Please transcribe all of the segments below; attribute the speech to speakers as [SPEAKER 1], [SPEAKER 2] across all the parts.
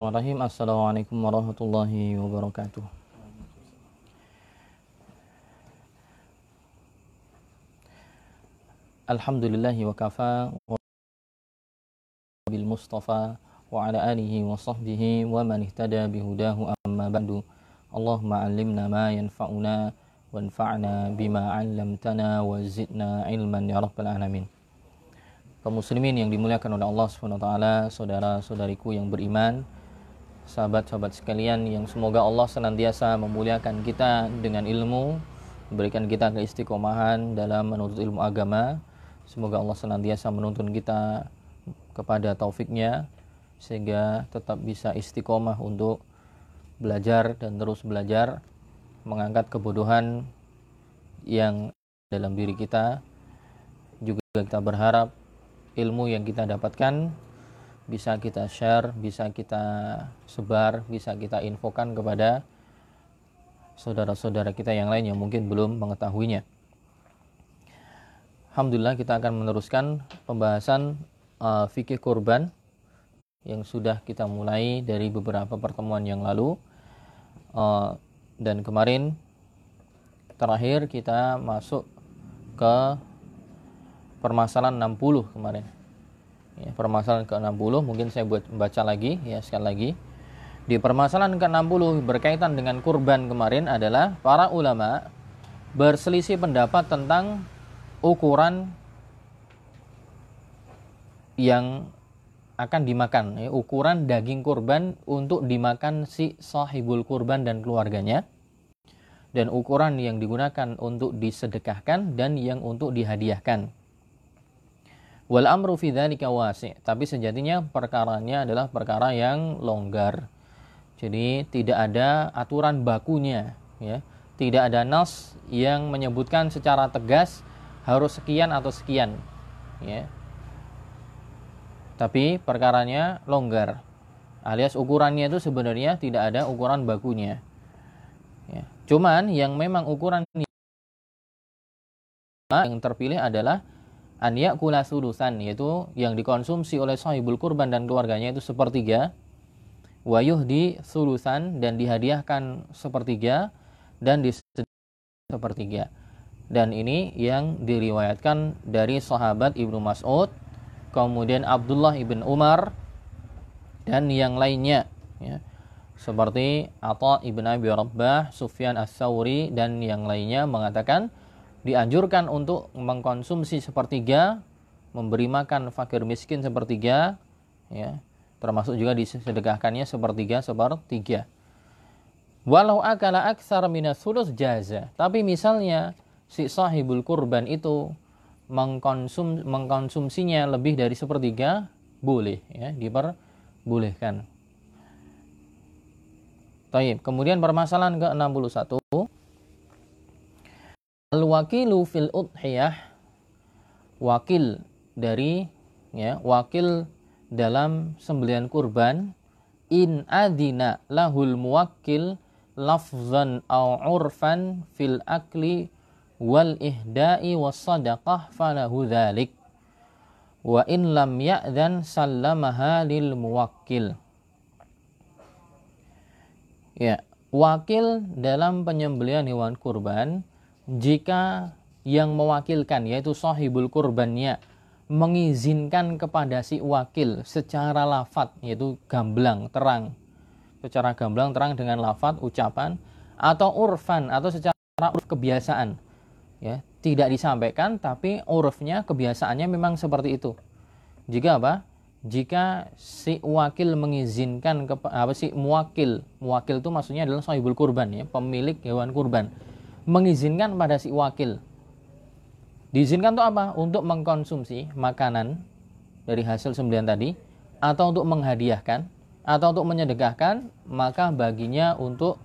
[SPEAKER 1] Bismillahirrahmanirrahim. Assalamualaikum warahmatullahi wabarakatuh. Alhamdulillahi wa kafa wa bil mustafa wa ala alihi wa sahbihi wa man ihtada bihudahu amma ba'du. Allahumma allimna ma yanfa'una wanfa'na bima 'allamtana wa zidna ilman ya rabbal alamin. Kaum muslimin yang dimuliakan oleh Allah Subhanahu wa taala, saudara-saudariku yang beriman, sahabat-sahabat sekalian yang semoga Allah senantiasa memuliakan kita dengan ilmu, memberikan kita keistiqomahan dalam menuntut ilmu agama. Semoga Allah senantiasa menuntun kita kepada taufiknya sehingga tetap bisa istiqomah untuk belajar dan terus belajar mengangkat kebodohan yang dalam diri kita juga kita berharap ilmu yang kita dapatkan bisa kita share, bisa kita sebar, bisa kita infokan kepada saudara-saudara kita yang lain yang mungkin belum mengetahuinya. Alhamdulillah kita akan meneruskan pembahasan uh, fikih kurban yang sudah kita mulai dari beberapa pertemuan yang lalu uh, dan kemarin terakhir kita masuk ke permasalahan 60 kemarin ya, permasalahan ke-60 mungkin saya buat baca lagi ya sekali lagi di permasalahan ke-60 berkaitan dengan kurban kemarin adalah para ulama berselisih pendapat tentang ukuran yang akan dimakan ya, ukuran daging kurban untuk dimakan si sahibul kurban dan keluarganya dan ukuran yang digunakan untuk disedekahkan dan yang untuk dihadiahkan. Wal amru fi dzalika wasi', tapi sejatinya perkaranya adalah perkara yang longgar. Jadi tidak ada aturan bakunya, ya. Tidak ada nas yang menyebutkan secara tegas harus sekian atau sekian ya tapi perkaranya longgar alias ukurannya itu sebenarnya tidak ada ukuran bakunya ya. cuman yang memang ukuran yang terpilih adalah an yakula sulusan yaitu yang dikonsumsi oleh sahibul kurban dan keluarganya itu sepertiga wayuh di sulusan dan dihadiahkan sepertiga dan di sepertiga dan ini yang diriwayatkan dari sahabat Ibnu Mas'ud kemudian Abdullah ibn Umar dan yang lainnya ya. seperti Atha ibn Abi Rabbah, Sufyan As-Sawri dan yang lainnya mengatakan dianjurkan untuk mengkonsumsi sepertiga memberi makan fakir miskin sepertiga ya termasuk juga disedekahkannya sepertiga sepertiga walau akala aksar minas sulus jaza tapi misalnya si sahibul kurban itu mengkonsum mengkonsumsinya lebih dari sepertiga boleh ya diperbolehkan. Taib. Kemudian permasalahan ke-61 Al-wakilu fil udhiyah. Wakil dari ya wakil dalam sembelian kurban. In adina lahul muwakkil lafzan au urfan fil akli wal ihda'i was sadaqah falahu dzalik wa in lam ya'dhan sallamaha lil muwakkil. Ya wakil dalam penyembelihan hewan kurban jika yang mewakilkan yaitu sahibul kurbannya mengizinkan kepada si wakil secara lafat yaitu gamblang terang. Secara gamblang terang dengan lafat ucapan atau urfan atau secara urf kebiasaan. Ya tidak disampaikan tapi urufnya kebiasaannya memang seperti itu. Jika apa? Jika si wakil mengizinkan ke apa si muwakil muwakil itu maksudnya adalah sahibul kurban ya pemilik hewan kurban mengizinkan pada si wakil diizinkan untuk apa untuk mengkonsumsi makanan dari hasil sembelian tadi atau untuk menghadiahkan atau untuk menyedekahkan maka baginya untuk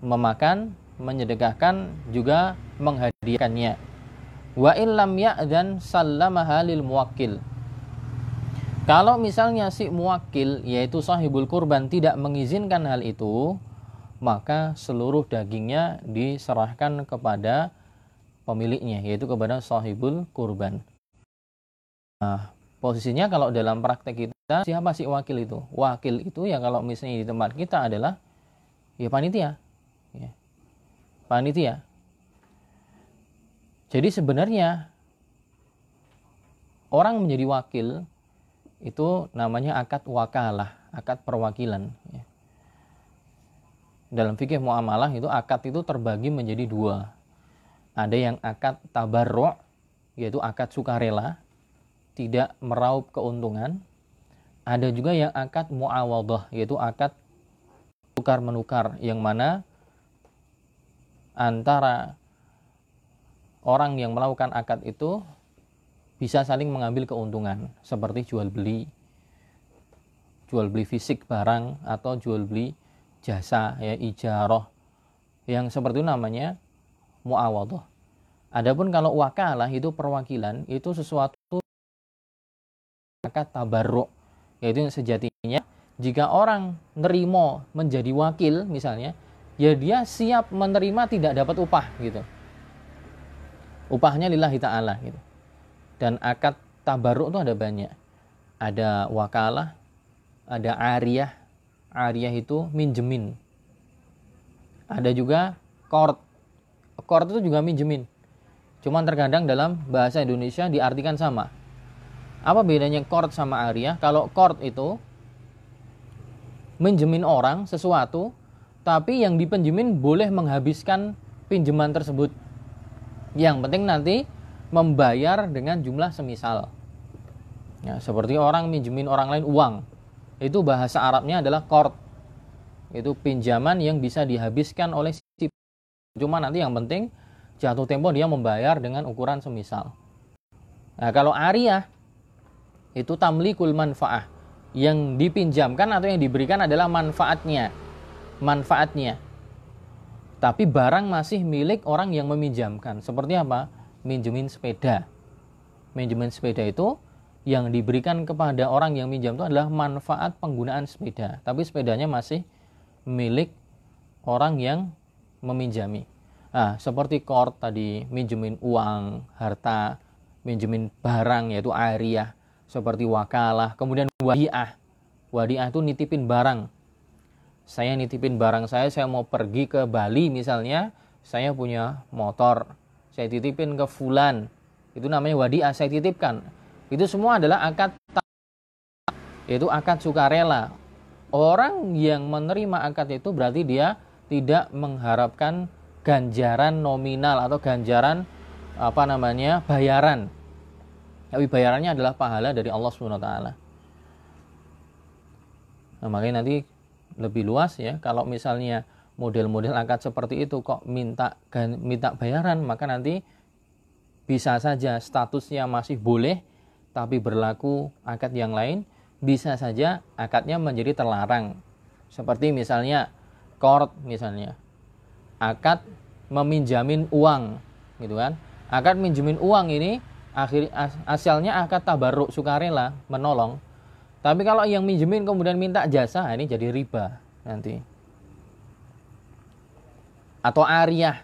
[SPEAKER 1] memakan menyedekahkan juga menghadiahkannya. Wa illam ya'dan sallamaha lil muwakkil. Kalau misalnya si muwakil yaitu sahibul kurban tidak mengizinkan hal itu, maka seluruh dagingnya diserahkan kepada pemiliknya yaitu kepada sahibul kurban. Nah, posisinya kalau dalam praktek kita siapa sih wakil itu? Wakil itu ya kalau misalnya di tempat kita adalah ya panitia. Ya. Panitia. Jadi sebenarnya orang menjadi wakil itu namanya akad wakalah, akad perwakilan. Ya. Dalam fikih muamalah itu akad itu terbagi menjadi dua. Ada yang akad tabarru' yaitu akad sukarela, tidak meraup keuntungan. Ada juga yang akad muawadah yaitu akad tukar menukar yang mana antara orang yang melakukan akad itu bisa saling mengambil keuntungan seperti jual beli jual beli fisik barang atau jual beli jasa ya ijarah yang seperti itu namanya muawadah. Adapun kalau wakalah itu perwakilan itu sesuatu akad tabarruk yaitu sejatinya jika orang nerimo menjadi wakil misalnya ya dia siap menerima tidak dapat upah gitu. Upahnya lillahi ta'ala gitu. Dan akad tabaruk itu ada banyak. Ada wakalah ada ariyah ariyah itu minjemin ada juga kort kort itu juga minjemin cuman terkadang dalam bahasa Indonesia diartikan sama apa bedanya kort sama ariyah kalau kort itu minjemin orang sesuatu tapi yang dipinjemin boleh menghabiskan pinjaman tersebut. Yang penting nanti membayar dengan jumlah semisal. Ya, seperti orang minjemin orang lain uang. Itu bahasa Arabnya adalah kort. Itu pinjaman yang bisa dihabiskan oleh si Cuma nanti yang penting jatuh tempo dia membayar dengan ukuran semisal. Nah, kalau ariyah itu tamlikul manfaah yang dipinjamkan atau yang diberikan adalah manfaatnya. Manfaatnya. Tapi barang masih milik orang yang meminjamkan. Seperti apa? Minjemin sepeda. Minjemin sepeda itu yang diberikan kepada orang yang minjam itu adalah manfaat penggunaan sepeda. Tapi sepedanya masih milik orang yang meminjami. Nah, seperti kort tadi, minjemin uang, harta, minjemin barang yaitu ariah seperti wakalah, kemudian wadiah. Wadiah itu nitipin barang. Saya nitipin barang saya, saya mau pergi ke Bali misalnya, saya punya motor, saya titipin ke fulan. Itu namanya wadiah, saya titipkan. Itu semua adalah akad yaitu akad sukarela. Orang yang menerima akad itu berarti dia tidak mengharapkan ganjaran nominal atau ganjaran apa namanya bayaran tapi bayarannya adalah pahala dari Allah Subhanahu wa taala. Nah, makanya nanti lebih luas ya kalau misalnya model-model akad seperti itu kok minta minta bayaran maka nanti bisa saja statusnya masih boleh tapi berlaku akad yang lain bisa saja akadnya menjadi terlarang. Seperti misalnya kord misalnya. Akad meminjamin uang gitu kan? Akad minjemin uang ini akhir asalnya akad tabaruk sukarela menolong. Tapi kalau yang minjemin kemudian minta jasa ini jadi riba nanti. Atau ariah.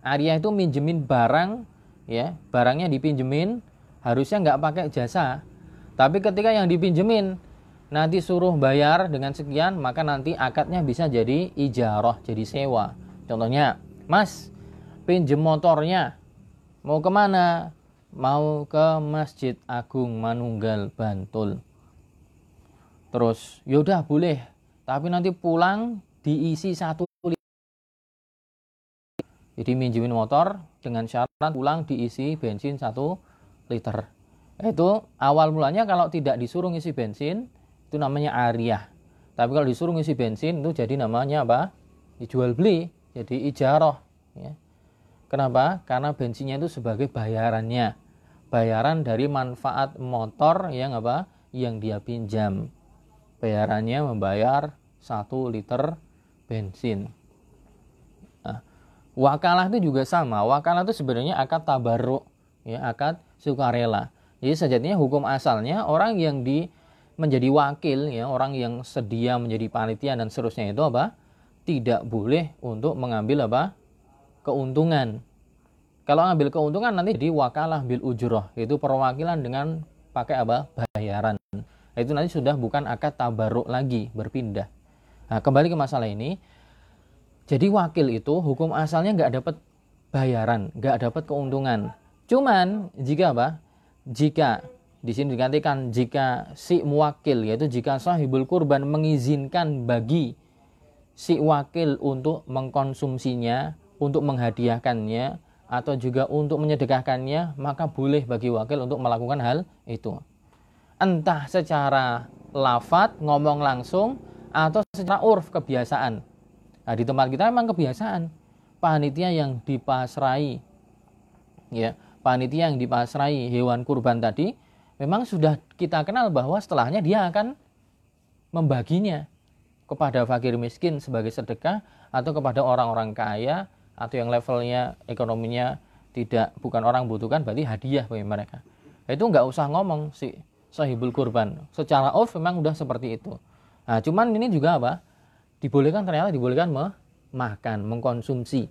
[SPEAKER 1] Ariah itu minjemin barang ya barangnya dipinjemin harusnya nggak pakai jasa. Tapi ketika yang dipinjemin nanti suruh bayar dengan sekian maka nanti akadnya bisa jadi ijarah jadi sewa. Contohnya mas pinjem motornya. Mau ke mana? Mau ke Masjid Agung Manunggal Bantul. Terus, yaudah boleh, tapi nanti pulang diisi satu. Jadi minjemin motor dengan syarat pulang diisi bensin satu liter. Itu awal mulanya kalau tidak disuruh ngisi bensin itu namanya ariah. Tapi kalau disuruh ngisi bensin itu jadi namanya apa? Dijual beli, jadi ijaroh. Ya. Kenapa? Karena bensinnya itu sebagai bayarannya. Bayaran dari manfaat motor yang apa? Yang dia pinjam. Bayarannya membayar satu liter bensin. Nah, wakalah itu juga sama. Wakalah itu sebenarnya akad tabaruk, ya, akad sukarela. Jadi sejatinya hukum asalnya orang yang di menjadi wakil ya, orang yang sedia menjadi panitia dan seterusnya itu apa? Tidak boleh untuk mengambil apa? keuntungan. Kalau ambil keuntungan nanti jadi wakalah bil ujroh, yaitu perwakilan dengan pakai apa? bayaran. itu nanti sudah bukan akad tabaruk lagi berpindah nah kembali ke masalah ini jadi wakil itu hukum asalnya nggak dapat bayaran nggak dapat keuntungan cuman jika apa jika di sini digantikan jika si muwakil yaitu jika sahibul kurban mengizinkan bagi si wakil untuk mengkonsumsinya, untuk menghadiahkannya atau juga untuk menyedekahkannya, maka boleh bagi wakil untuk melakukan hal itu. Entah secara lafat ngomong langsung atau secara urf kebiasaan. Nah, di tempat kita memang kebiasaan panitia yang dipasrai ya, panitia yang dipasrai hewan kurban tadi memang sudah kita kenal bahwa setelahnya dia akan membaginya kepada fakir miskin sebagai sedekah atau kepada orang-orang kaya atau yang levelnya ekonominya tidak bukan orang butuhkan berarti hadiah bagi mereka. Itu nggak usah ngomong si sahibul kurban. Secara off memang udah seperti itu. Nah cuman ini juga apa? Dibolehkan ternyata dibolehkan makan mengkonsumsi.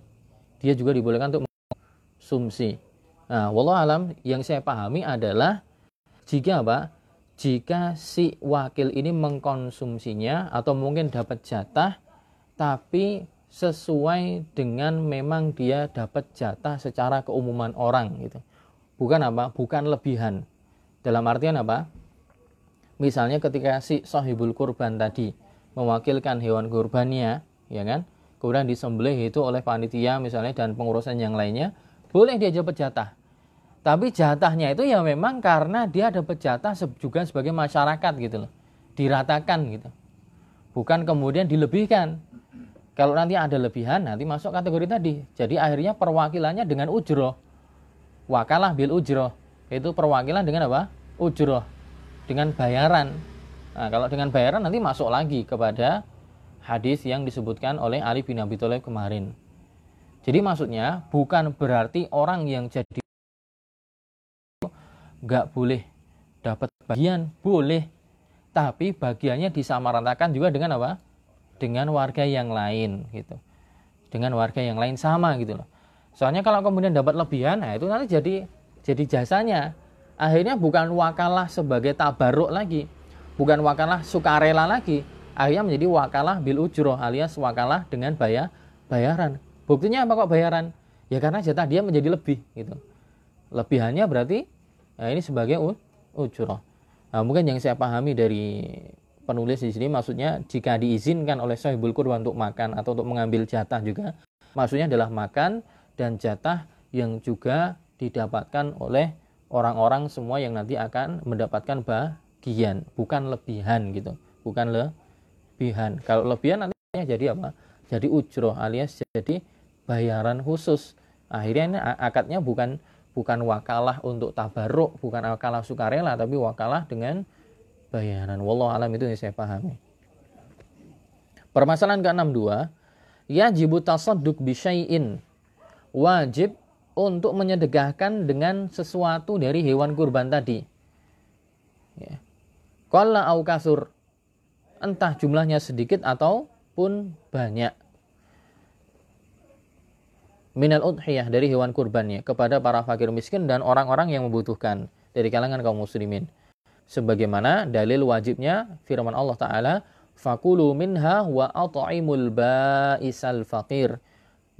[SPEAKER 1] Dia juga dibolehkan untuk mengkonsumsi nah walau alam yang saya pahami adalah jika apa? Jika si wakil ini mengkonsumsinya atau mungkin dapat jatah tapi sesuai dengan memang dia dapat jatah secara keumuman orang gitu. Bukan apa? Bukan lebihan. Dalam artian apa? Misalnya ketika si sahibul kurban tadi mewakilkan hewan kurbannya, ya kan? Kemudian disembelih itu oleh panitia misalnya dan pengurusan yang lainnya, boleh dia dapat jatah. Tapi jatahnya itu ya memang karena dia dapat jatah juga sebagai masyarakat gitu loh. Diratakan gitu. Bukan kemudian dilebihkan. Kalau nanti ada lebihan nanti masuk kategori tadi. Jadi akhirnya perwakilannya dengan ujroh. Wakalah bil ujroh. Itu perwakilan dengan apa? Ujroh. Dengan bayaran. Nah, kalau dengan bayaran nanti masuk lagi kepada hadis yang disebutkan oleh Ali bin Abi Thalib kemarin. Jadi maksudnya bukan berarti orang yang jadi nggak boleh dapat bagian. Boleh. Tapi bagiannya disamaratakan juga dengan apa? Dengan warga yang lain gitu. Dengan warga yang lain sama gitu loh. Soalnya kalau kemudian dapat lebihan nah itu nanti jadi jadi jasanya. Akhirnya bukan wakalah sebagai tabaruk lagi. Bukan wakalah sukarela lagi. Akhirnya menjadi wakalah bil ujroh alias wakalah dengan bayar bayaran. Buktinya apa kok bayaran? Ya karena jatah dia menjadi lebih gitu. Lebihannya berarti Nah, ini sebagai ujurah. Nah, mungkin yang saya pahami dari penulis di sini maksudnya jika diizinkan oleh sahibul kurban untuk makan atau untuk mengambil jatah juga, maksudnya adalah makan dan jatah yang juga didapatkan oleh orang-orang semua yang nanti akan mendapatkan bagian, bukan lebihan gitu, bukan lebihan. Kalau lebihan nanti jadi apa? Jadi ujroh alias jadi bayaran khusus. Akhirnya ini akadnya bukan bukan wakalah untuk tabaruk, bukan wakalah sukarela, tapi wakalah dengan bayaran. Wallah alam itu yang saya pahami. Permasalahan ke-62, yajibu tasadduk bisyai'in. Wajib untuk menyedekahkan dengan sesuatu dari hewan kurban tadi. Ya. Qalla au kasur. Entah jumlahnya sedikit ataupun banyak minal udhiyah dari hewan kurbannya kepada para fakir miskin dan orang-orang yang membutuhkan dari kalangan kaum muslimin. Sebagaimana dalil wajibnya firman Allah Ta'ala, Fakulu minha wa at'imul ba'isal fakir.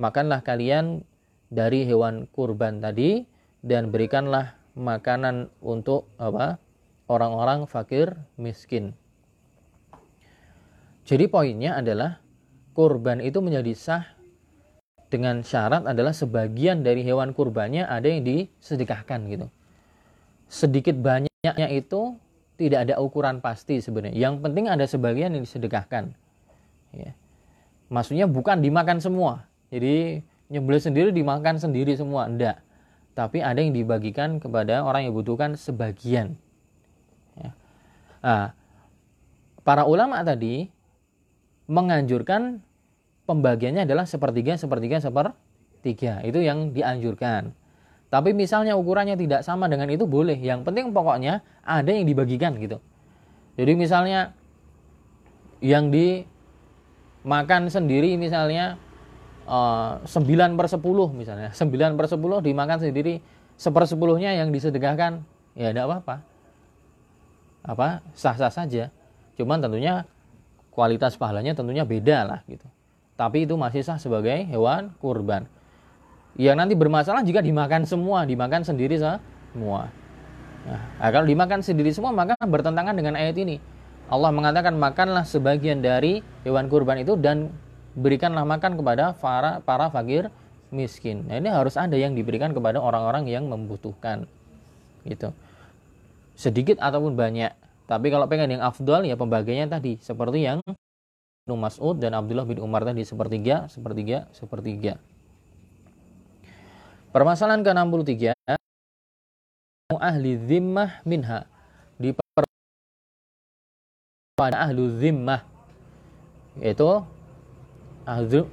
[SPEAKER 1] Makanlah kalian dari hewan kurban tadi dan berikanlah makanan untuk apa? orang-orang fakir miskin. Jadi poinnya adalah kurban itu menjadi sah dengan syarat adalah sebagian dari hewan kurbannya ada yang disedekahkan gitu. Sedikit banyaknya itu tidak ada ukuran pasti sebenarnya. Yang penting ada sebagian yang disedekahkan. Ya. Maksudnya bukan dimakan semua. Jadi nyembelih sendiri dimakan sendiri semua, enggak. Tapi ada yang dibagikan kepada orang yang butuhkan sebagian. Ya. Nah, para ulama tadi menganjurkan pembagiannya adalah sepertiga, sepertiga, sepertiga. Itu yang dianjurkan. Tapi misalnya ukurannya tidak sama dengan itu boleh. Yang penting pokoknya ada yang dibagikan gitu. Jadi misalnya yang dimakan sendiri misalnya uh, eh, 9 per 10 misalnya. 9 per 10 dimakan sendiri. Sepersepuluhnya yang disedekahkan. Ya tidak apa-apa. apa sah-sah saja. Cuman tentunya kualitas pahalanya tentunya beda lah gitu. Tapi itu masih sah sebagai hewan kurban. Yang nanti bermasalah jika dimakan semua, dimakan sendiri semua. Nah, kalau dimakan sendiri semua maka bertentangan dengan ayat ini. Allah mengatakan makanlah sebagian dari hewan kurban itu dan berikanlah makan kepada para para fakir miskin. Nah, ini harus ada yang diberikan kepada orang-orang yang membutuhkan. Gitu. Sedikit ataupun banyak. Tapi kalau pengen yang afdal ya pembagiannya tadi seperti yang Ibnu Mas'ud dan Abdullah bin Umar tadi sepertiga, sepertiga, sepertiga. Permasalahan ke-63 ahli zimmah minha. Di pada ahlu zimmah yaitu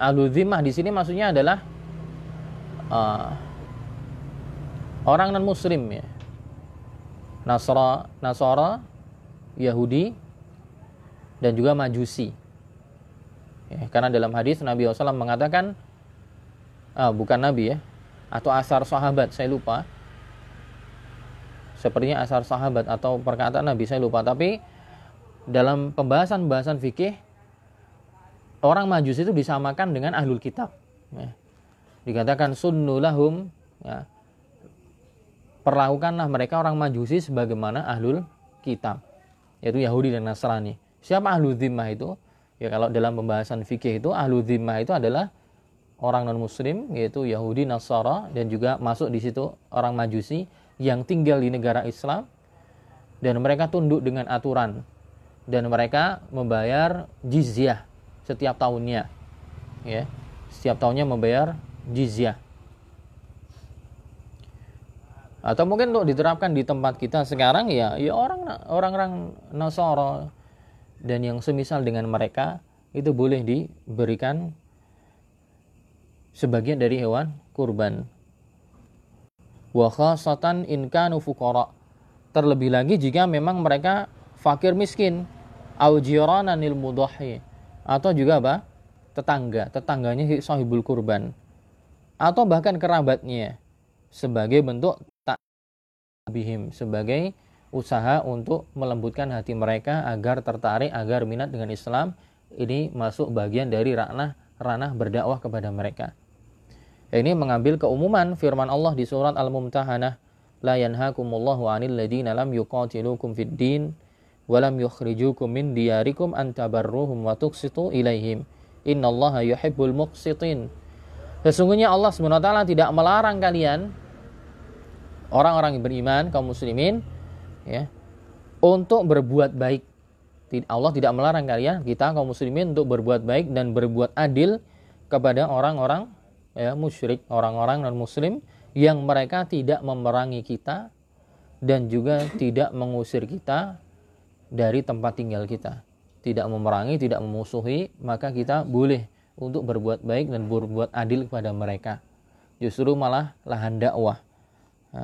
[SPEAKER 1] ahlu zimmah di sini maksudnya adalah uh, orang non muslim ya. Nasra Nasara Yahudi dan juga Majusi ya, karena dalam hadis Nabi SAW mengatakan ah, bukan Nabi ya atau asar sahabat saya lupa sepertinya asar sahabat atau perkataan Nabi saya lupa tapi dalam pembahasan-pembahasan fikih orang majus itu disamakan dengan ahlul kitab ya. dikatakan sunnulahum ya. perlakukanlah mereka orang majusi sebagaimana ahlul kitab yaitu Yahudi dan Nasrani siapa ahlul zimmah itu ya kalau dalam pembahasan fikih itu ahlul zimmah itu adalah orang non muslim yaitu Yahudi Nasara dan juga masuk di situ orang majusi yang tinggal di negara Islam. Dan mereka tunduk dengan aturan. Dan mereka membayar jizyah setiap tahunnya. Ya setiap tahunnya membayar jizyah. Atau mungkin untuk diterapkan di tempat kita sekarang ya ya orang orang-orang Nasara dan yang semisal dengan mereka itu boleh diberikan sebagian dari hewan kurban wa khasatan in kanu fuqara. Terlebih lagi jika memang mereka fakir miskin au jirananil mudahhi atau juga apa? tetangga, tetangganya sahibul kurban atau bahkan kerabatnya sebagai bentuk tak bihim sebagai usaha untuk melembutkan hati mereka agar tertarik agar minat dengan Islam ini masuk bagian dari ranah ranah berdakwah kepada mereka. Ini mengambil keumuman firman Allah di surat Al-Mumtahanah, la yanhakumullahu 'anil ladina lam yuqatilukum fid din wa lam yukhrijukum min diyarikum an tabarruhum wa tuqsitu ilaihim. Innallaha yuhibbul muqsitin. Sesungguhnya Allah SWT tidak melarang kalian orang-orang beriman kaum muslimin ya untuk berbuat baik. Allah tidak melarang kalian kita kaum muslimin untuk berbuat baik dan berbuat adil kepada orang-orang ya musyrik orang-orang non muslim yang mereka tidak memerangi kita dan juga tidak mengusir kita dari tempat tinggal kita. Tidak memerangi tidak memusuhi maka kita boleh untuk berbuat baik dan berbuat adil kepada mereka. Justru malah lahan dakwah.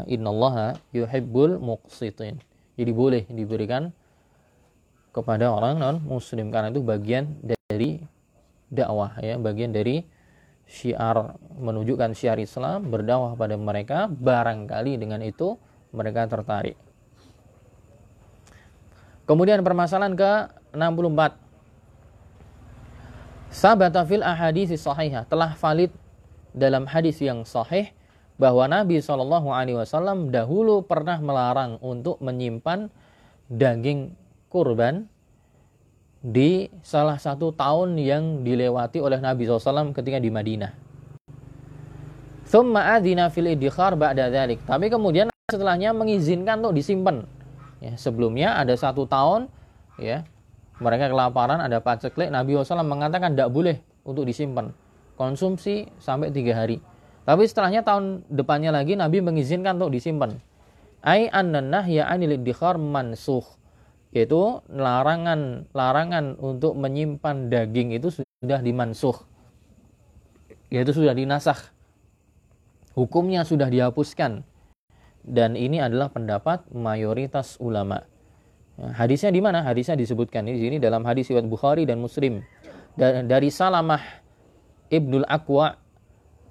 [SPEAKER 1] Innallaha yuhibbul muqsitin jadi boleh diberikan kepada orang non muslim karena itu bagian dari dakwah ya. Bagian dari syiar menunjukkan syiar Islam berdakwah pada mereka. Barangkali dengan itu mereka tertarik. Kemudian permasalahan ke 64 Sabata fil ahadisi sahihah. Telah valid dalam hadis yang sahih bahwa Nabi Shallallahu Alaihi Wasallam dahulu pernah melarang untuk menyimpan daging kurban di salah satu tahun yang dilewati oleh Nabi SAW ketika di Madinah. Thumma adina fil idkhar ba'da dhalik. Tapi kemudian setelahnya mengizinkan untuk disimpan. Ya, sebelumnya ada satu tahun, ya mereka kelaparan, ada paceklik. Nabi SAW mengatakan tidak boleh untuk disimpan. Konsumsi sampai tiga hari. Tapi setelahnya tahun depannya lagi Nabi mengizinkan untuk disimpan. Ai annah ya anil mansuh yaitu larangan larangan untuk menyimpan daging itu sudah dimansuh yaitu sudah dinasah hukumnya sudah dihapuskan. Dan ini adalah pendapat mayoritas ulama. Nah, hadisnya di mana? Hadisnya disebutkan di sini dalam hadis riwayat Bukhari dan Muslim. Dari Salamah Ibnul Aqwa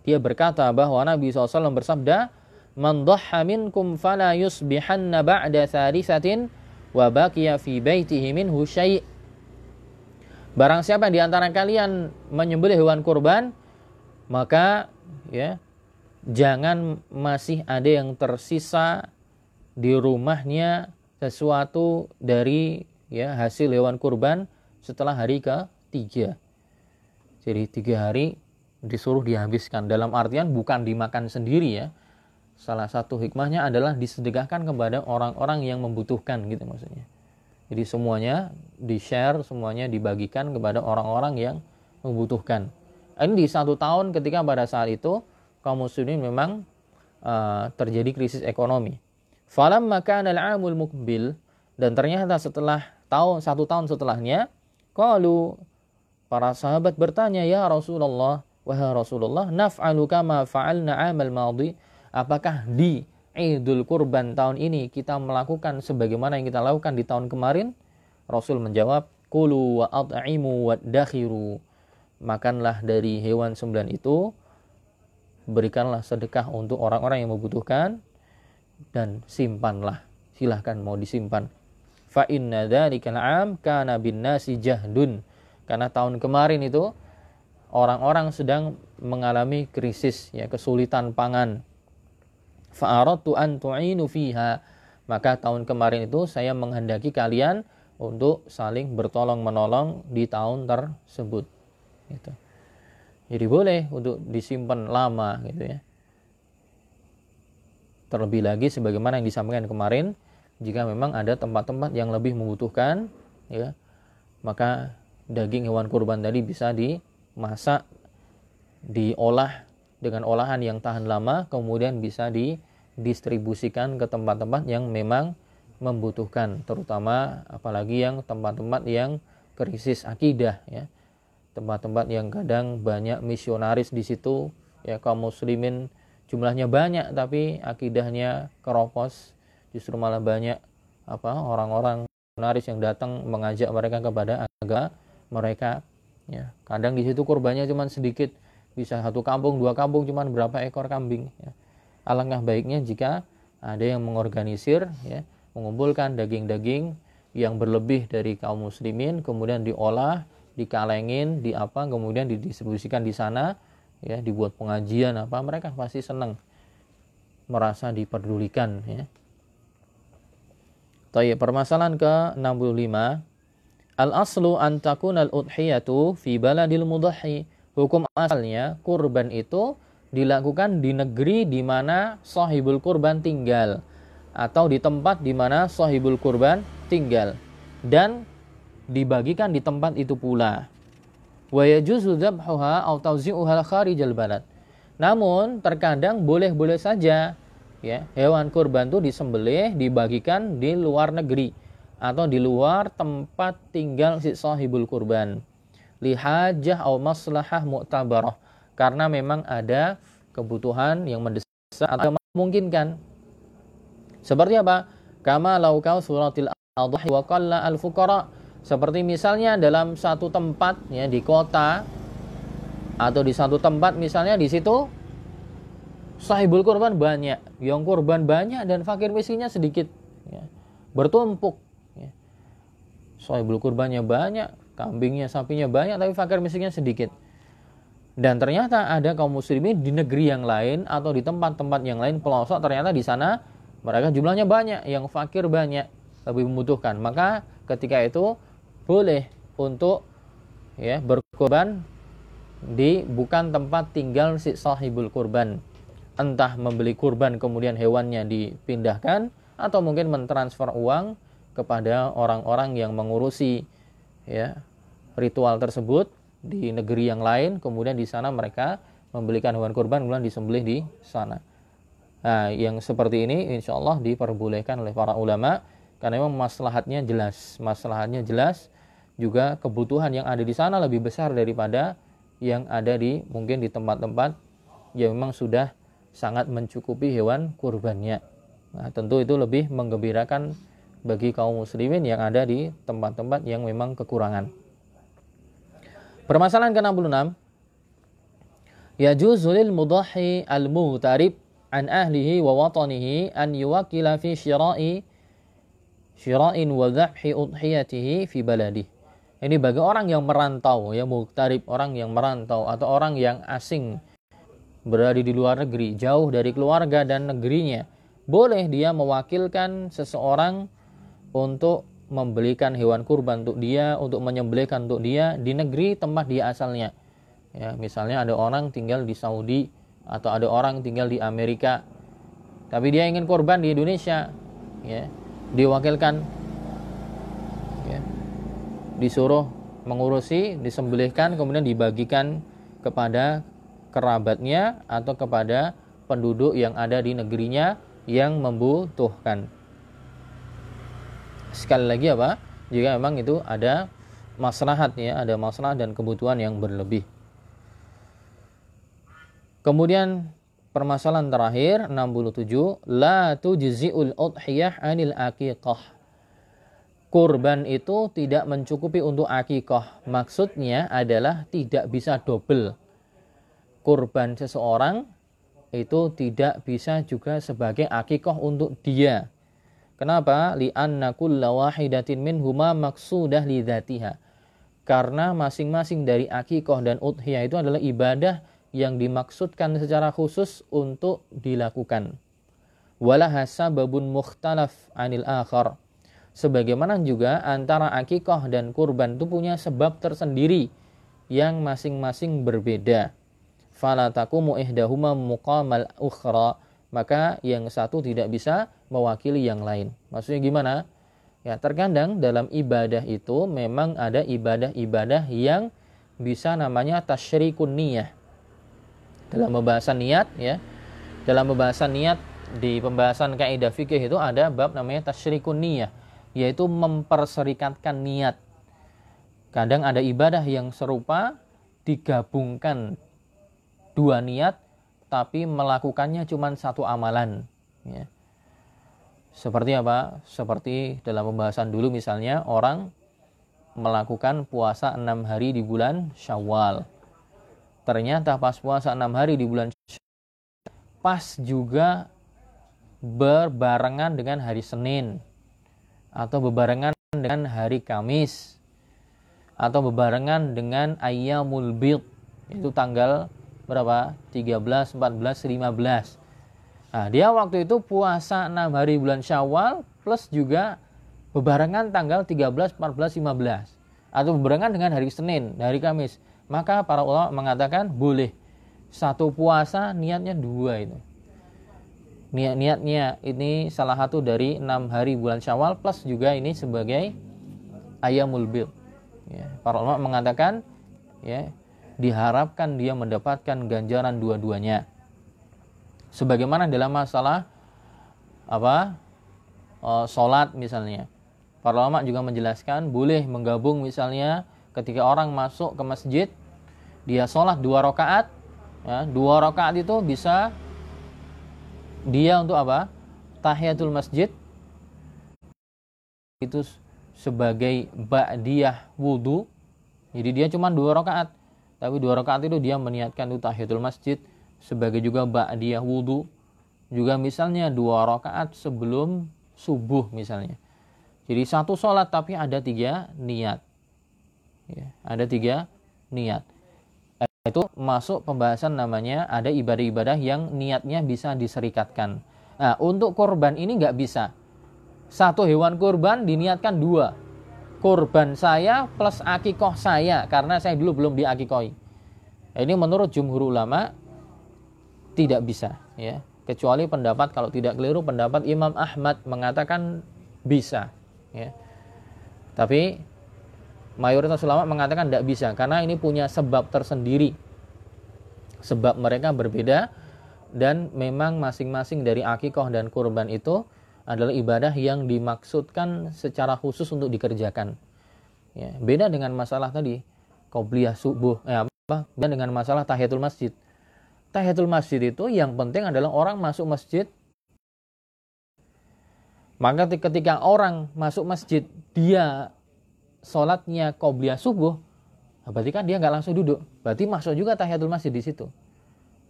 [SPEAKER 1] dia berkata bahwa Nabi SAW bersabda man dhahha minkum fala yusbihanna ba'da thalithatin wa baqiya fi baitihi minhu syai' Barang siapa di antara kalian menyembelih hewan kurban, maka ya jangan masih ada yang tersisa di rumahnya sesuatu dari ya hasil hewan kurban setelah hari ketiga. Jadi tiga hari disuruh dihabiskan. Dalam artian bukan dimakan sendiri ya. Salah satu hikmahnya adalah disedekahkan kepada orang-orang yang membutuhkan gitu maksudnya. Jadi semuanya di-share, semuanya dibagikan kepada orang-orang yang membutuhkan. Ini di satu tahun ketika pada saat itu kaum muslimin memang uh, terjadi krisis ekonomi. Falam maka al-amul mukbil dan ternyata setelah tahun satu tahun setelahnya, kalau para sahabat bertanya ya Rasulullah, wahai Rasulullah, naf'alu kama fa'alna amal madhi? Apakah di Idul Kurban tahun ini kita melakukan sebagaimana yang kita lakukan di tahun kemarin? Rasul menjawab, Kulu wa at'imu wa dakhiru. Makanlah dari hewan sembilan itu, berikanlah sedekah untuk orang-orang yang membutuhkan, dan simpanlah. Silahkan mau disimpan. Fa inna dhalikal am kana bin nasi jahdun. Karena tahun kemarin itu, orang-orang sedang mengalami krisis, ya kesulitan pangan. Fa'aradtu an tu'inu fiha. Maka tahun kemarin itu saya menghendaki kalian untuk saling bertolong menolong di tahun tersebut. Gitu. jadi boleh untuk disimpan lama gitu ya. Terlebih lagi sebagaimana yang disampaikan kemarin jika memang ada tempat-tempat yang lebih membutuhkan ya maka daging hewan kurban tadi bisa dimasak diolah dengan olahan yang tahan lama kemudian bisa didistribusikan ke tempat-tempat yang memang membutuhkan terutama apalagi yang tempat-tempat yang krisis akidah ya. Tempat-tempat yang kadang banyak misionaris di situ ya kaum muslimin jumlahnya banyak tapi akidahnya keropos. Justru malah banyak apa orang-orang misionaris yang datang mengajak mereka kepada agama mereka ya kadang di situ kurbannya cuma sedikit bisa satu kampung dua kampung cuman berapa ekor kambing ya. alangkah baiknya jika ada yang mengorganisir ya mengumpulkan daging-daging yang berlebih dari kaum muslimin kemudian diolah dikalengin di apa kemudian didistribusikan di sana ya dibuat pengajian apa mereka pasti senang merasa diperdulikan ya Tayyip permasalahan ke-65 Al-aslu an takun al-udhiyatu fi baladil mudahhi hukum asalnya kurban itu dilakukan di negeri di mana sahibul kurban tinggal atau di tempat di mana sahibul kurban tinggal dan dibagikan di tempat itu pula. Wa yajuzu dzabhuha aw tawzi'uha kharijal balad. Namun terkadang boleh-boleh saja ya hewan kurban itu disembelih dibagikan di luar negeri atau di luar tempat tinggal si sahibul kurban. Lihajah atau maslahah mu'tabarah. Karena memang ada kebutuhan yang mendesak atau memungkinkan. Seperti apa? Kama laukau suratil adhi wa qalla al fuqara. Seperti misalnya dalam satu tempat ya di kota atau di satu tempat misalnya di situ sahibul kurban banyak yang kurban banyak dan fakir miskinnya sedikit ya. bertumpuk sahibul kurbannya banyak kambingnya, sapinya banyak tapi fakir miskinnya sedikit. Dan ternyata ada kaum muslimin di negeri yang lain atau di tempat-tempat yang lain pelosok ternyata di sana mereka jumlahnya banyak, yang fakir banyak, lebih membutuhkan. Maka ketika itu boleh untuk ya berkorban di bukan tempat tinggal si sahibul kurban. Entah membeli kurban kemudian hewannya dipindahkan atau mungkin mentransfer uang kepada orang-orang yang mengurusi ya ritual tersebut di negeri yang lain. Kemudian di sana mereka membelikan hewan kurban kemudian disembelih di sana. Nah yang seperti ini insya Allah diperbolehkan oleh para ulama karena memang maslahatnya jelas. Maslahatnya jelas juga kebutuhan yang ada di sana lebih besar daripada yang ada di mungkin di tempat-tempat yang memang sudah sangat mencukupi hewan kurbannya. Nah tentu itu lebih menggembirakan bagi kaum muslimin yang ada di tempat-tempat yang memang kekurangan. Permasalahan ke-66 Yajuzu lil mudahi al-muhtarib an ahlihi wa watanihi an yuwakila fi syira'i syira'in wa dhahhi udhiyatihi fi baladih. Ini bagi orang yang merantau, ya muktarib, orang yang merantau atau orang yang asing berada di luar negeri, jauh dari keluarga dan negerinya. Boleh dia mewakilkan seseorang untuk membelikan hewan kurban untuk dia, untuk menyembelihkan untuk dia di negeri tempat dia asalnya. Ya, misalnya ada orang tinggal di Saudi atau ada orang tinggal di Amerika, tapi dia ingin kurban di Indonesia, ya, diwakilkan ya, disuruh mengurusi disembelihkan kemudian dibagikan kepada kerabatnya atau kepada penduduk yang ada di negerinya yang membutuhkan sekali lagi apa jika memang itu ada maslahat ya ada masalah dan kebutuhan yang berlebih kemudian Permasalahan terakhir 67 la tujzi'ul udhiyah anil aqiqah. Kurban itu tidak mencukupi untuk akikah. Maksudnya adalah tidak bisa double. Kurban seseorang itu tidak bisa juga sebagai akikah untuk dia. Kenapa? Li'anna kulla wahidatin minhuma maksudah lidhatiha. Karena masing-masing dari akikah dan udhiyah itu adalah ibadah yang dimaksudkan secara khusus untuk dilakukan. Walaha sababun mukhtalaf anil akhar. Sebagaimana juga antara akikah dan kurban itu punya sebab tersendiri yang masing-masing berbeda. Fala takumu ihdahuma muqamal ukhra. Maka yang satu tidak bisa mewakili yang lain. Maksudnya gimana? Ya, terkadang dalam ibadah itu memang ada ibadah-ibadah yang bisa namanya tasyrikun niyah dalam pembahasan niat ya dalam pembahasan niat di pembahasan kaidah fikih itu ada bab namanya tasyrikun niyah yaitu memperserikatkan niat kadang ada ibadah yang serupa digabungkan dua niat tapi melakukannya cuma satu amalan ya. seperti apa seperti dalam pembahasan dulu misalnya orang melakukan puasa enam hari di bulan Syawal ternyata pas puasa enam hari di bulan pas juga berbarengan dengan hari Senin atau berbarengan dengan hari Kamis atau berbarengan dengan Ayyamul Bid itu tanggal berapa? 13, 14, 15. Nah, dia waktu itu puasa 6 hari bulan Syawal plus juga berbarengan tanggal 13, 14, 15 atau berbarengan dengan hari Senin, hari Kamis. Maka para ulama mengatakan boleh. Satu puasa niatnya dua itu. Niat niatnya ini salah satu dari enam hari bulan syawal plus juga ini sebagai ayamul bil. Ya, para ulama mengatakan ya diharapkan dia mendapatkan ganjaran dua-duanya. Sebagaimana dalam masalah apa uh, sholat misalnya. Para ulama juga menjelaskan boleh menggabung misalnya ketika orang masuk ke masjid dia sholat dua rakaat ya, dua rakaat itu bisa dia untuk apa? Tahiyatul masjid. Itu sebagai ba'diyah wudhu jadi dia cuma dua rakaat tapi dua rakaat itu dia meniatkan untuk tahiyatul masjid sebagai juga ba'diyah wudhu juga misalnya dua rakaat sebelum subuh misalnya jadi satu sholat tapi ada tiga niat ya, ada tiga niat itu masuk pembahasan namanya ada ibadah-ibadah yang niatnya bisa diserikatkan. Nah, untuk korban ini nggak bisa. Satu hewan korban diniatkan dua. Korban saya plus akikoh saya karena saya dulu belum diakikoi. Ini menurut jumhur ulama tidak bisa, ya. Kecuali pendapat kalau tidak keliru pendapat Imam Ahmad mengatakan bisa, ya. Tapi mayoritas ulama mengatakan tidak bisa karena ini punya sebab tersendiri sebab mereka berbeda dan memang masing-masing dari akikoh dan kurban itu adalah ibadah yang dimaksudkan secara khusus untuk dikerjakan ya, beda dengan masalah tadi qobliyah subuh eh, apa beda dengan masalah tahiyatul masjid tahiyatul masjid itu yang penting adalah orang masuk masjid maka ketika orang masuk masjid dia sholatnya qobliyah subuh, berarti kan dia nggak langsung duduk. Berarti masuk juga tahiyatul masjid di situ.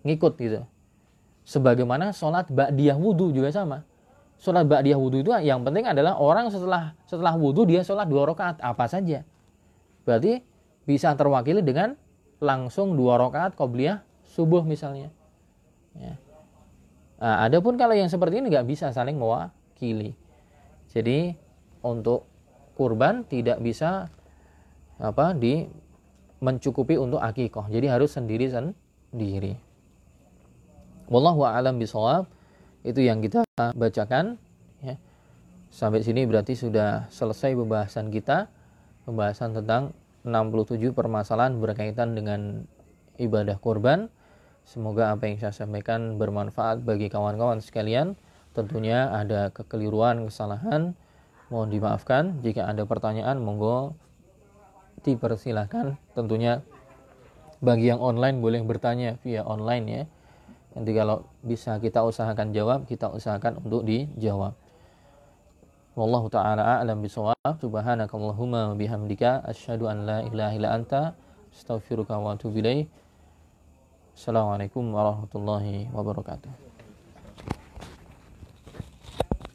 [SPEAKER 1] Ngikut gitu. Sebagaimana sholat ba'diyah wudhu juga sama. Sholat ba'diyah wudhu itu yang penting adalah orang setelah setelah wudhu dia sholat dua rakaat apa saja. Berarti bisa terwakili dengan langsung dua rakaat qobliyah subuh misalnya. Ya. Nah, adapun kalau yang seperti ini nggak bisa saling mewakili. Jadi untuk kurban tidak bisa apa di mencukupi untuk akikoh. Jadi harus sendiri sendiri. Wallahu a'lam bisawab. Itu yang kita bacakan ya. Sampai sini berarti sudah selesai pembahasan kita pembahasan tentang 67 permasalahan berkaitan dengan ibadah kurban. Semoga apa yang saya sampaikan bermanfaat bagi kawan-kawan sekalian. Tentunya ada kekeliruan, kesalahan, mohon dimaafkan. Jika ada pertanyaan, monggo dipersilahkan. Tentunya bagi yang online boleh bertanya via online ya. Nanti kalau bisa kita usahakan jawab, kita usahakan untuk dijawab. Wallahu taala a'lam bisawab. Subhanakallahumma bihamdika asyhadu an la ilaha illa anta astaghfiruka wa atubu. Assalamualaikum warahmatullahi wabarakatuh.